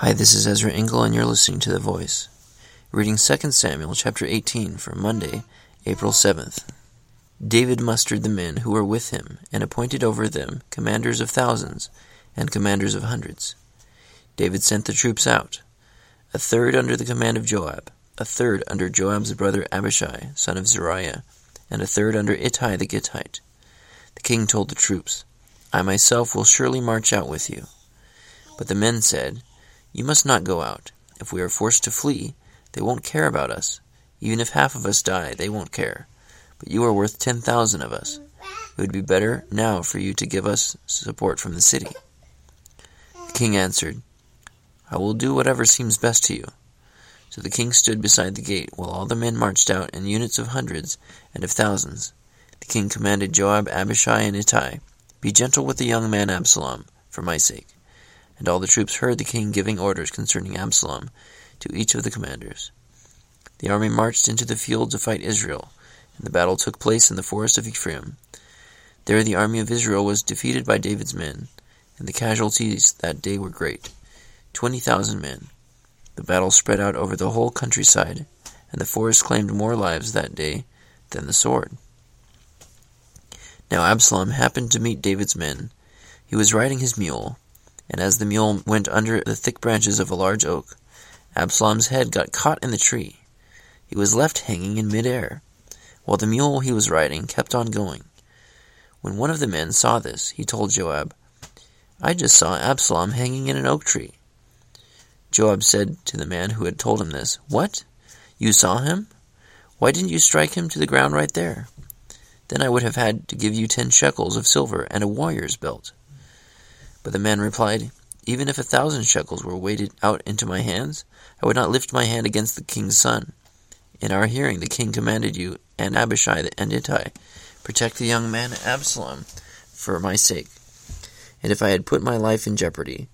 Hi, this is Ezra Engel, and you're listening to The Voice. Reading 2 Samuel chapter 18 for Monday, April 7th. David mustered the men who were with him, and appointed over them commanders of thousands and commanders of hundreds. David sent the troops out, a third under the command of Joab, a third under Joab's brother Abishai, son of Zeruiah, and a third under Ittai the Gittite. The king told the troops, I myself will surely march out with you. But the men said, you must not go out. If we are forced to flee, they won't care about us. Even if half of us die, they won't care. But you are worth ten thousand of us. It would be better now for you to give us support from the city. The king answered, I will do whatever seems best to you. So the king stood beside the gate, while all the men marched out in units of hundreds and of thousands. The king commanded Joab, Abishai, and Ittai, Be gentle with the young man Absalom, for my sake. And all the troops heard the king giving orders concerning Absalom to each of the commanders. The army marched into the field to fight Israel, and the battle took place in the forest of Ephraim. There the army of Israel was defeated by David's men, and the casualties that day were great twenty thousand men. The battle spread out over the whole countryside, and the forest claimed more lives that day than the sword. Now Absalom happened to meet David's men. He was riding his mule, and as the mule went under the thick branches of a large oak, Absalom's head got caught in the tree. He was left hanging in midair, while the mule he was riding kept on going. When one of the men saw this, he told Joab, I just saw Absalom hanging in an oak tree. Joab said to the man who had told him this, What? You saw him? Why didn't you strike him to the ground right there? Then I would have had to give you ten shekels of silver and a warrior's belt. But the man replied, Even if a thousand shekels were weighted out into my hands, I would not lift my hand against the king's son. In our hearing the king commanded you and Abishai and Ittai, Protect the young man Absalom for my sake. And if I had put my life in jeopardy,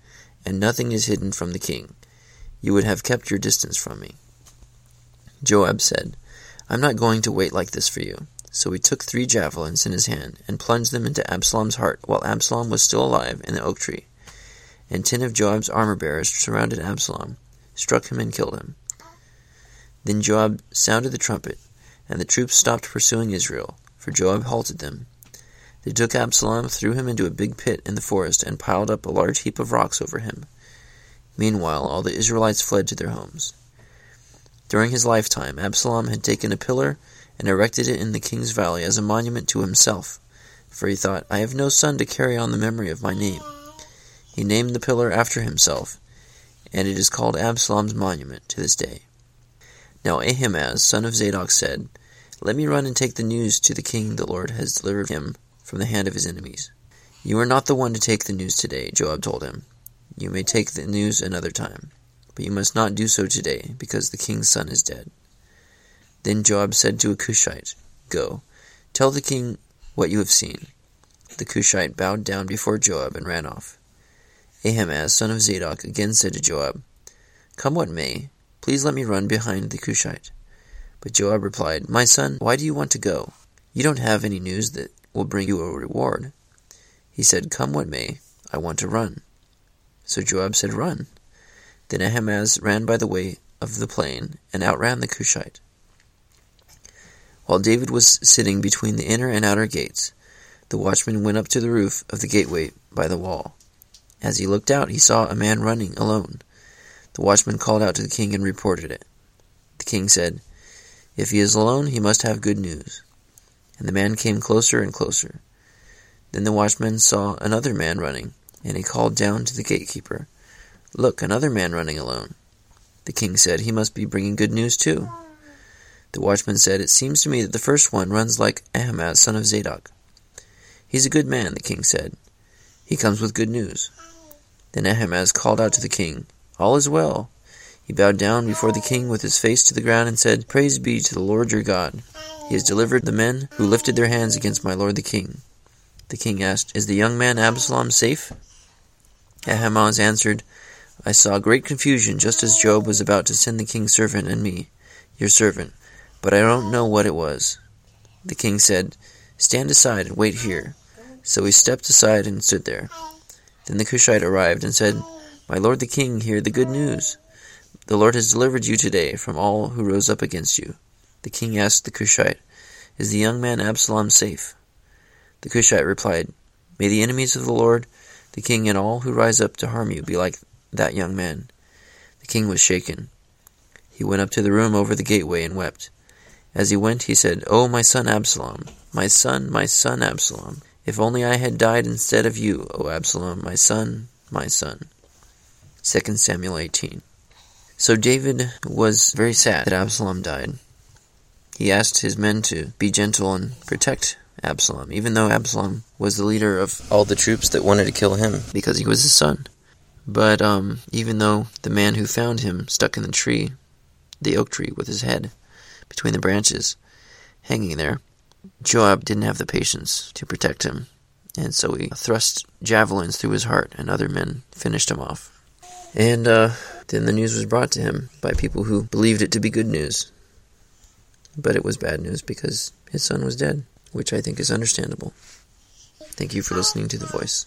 and nothing is hidden from the king, you would have kept your distance from me. Joab said, I'm not going to wait like this for you. So he took three javelins in his hand, and plunged them into Absalom's heart while Absalom was still alive in the oak tree. And ten of Joab's armor bearers surrounded Absalom, struck him, and killed him. Then Joab sounded the trumpet, and the troops stopped pursuing Israel, for Joab halted them. They took Absalom, threw him into a big pit in the forest, and piled up a large heap of rocks over him. Meanwhile, all the Israelites fled to their homes. During his lifetime, Absalom had taken a pillar and erected it in the king's valley as a monument to himself, for he thought, I have no son to carry on the memory of my name. He named the pillar after himself, and it is called Absalom's monument to this day. Now Ahimaaz, son of Zadok, said, Let me run and take the news to the king the Lord has delivered him from the hand of his enemies. You are not the one to take the news today, Joab told him. You may take the news another time, but you must not do so today, because the king's son is dead. Then Joab said to a Cushite, Go, tell the king what you have seen. The Cushite bowed down before Joab and ran off. Ahimaaz, son of Zadok, again said to Joab, Come what may, please let me run behind the Cushite. But Joab replied, My son, why do you want to go? You don't have any news that will bring you a reward. He said, Come what may, I want to run. So Joab said, Run. Then Ahimaaz ran by the way of the plain and outran the Cushite. While David was sitting between the inner and outer gates, the watchman went up to the roof of the gateway by the wall. As he looked out, he saw a man running alone. The watchman called out to the king and reported it. The king said, If he is alone, he must have good news. And the man came closer and closer. Then the watchman saw another man running, and he called down to the gatekeeper, Look, another man running alone. The king said, He must be bringing good news too. The watchman said, It seems to me that the first one runs like Ahimaaz, son of Zadok. He's a good man, the king said. He comes with good news. Then Ahimaaz called out to the king, All is well. He bowed down before the king with his face to the ground and said, Praise be to the Lord your God. He has delivered the men who lifted their hands against my lord the king. The king asked, Is the young man Absalom safe? Ahimaaz answered, I saw great confusion just as Joab was about to send the king's servant and me, your servant but I don't know what it was. The king said, Stand aside and wait here. So he stepped aside and stood there. Then the Cushite arrived and said, My lord the king, hear the good news. The Lord has delivered you today from all who rose up against you. The king asked the Cushite, Is the young man Absalom safe? The Cushite replied, May the enemies of the Lord, the king, and all who rise up to harm you be like that young man. The king was shaken. He went up to the room over the gateway and wept. As he went, he said, Oh, my son Absalom, my son, my son Absalom, if only I had died instead of you, O Absalom, my son, my son. 2 Samuel 18. So David was very sad that Absalom died. He asked his men to be gentle and protect Absalom, even though Absalom was the leader of all the troops that wanted to kill him because he was his son. But um, even though the man who found him stuck in the tree, the oak tree, with his head between the branches, hanging there, Joab didn't have the patience to protect him, and so he thrust javelins through his heart, and other men finished him off. And uh, then the news was brought to him by people who believed it to be good news. But it was bad news because his son was dead, which I think is understandable. Thank you for listening to The Voice.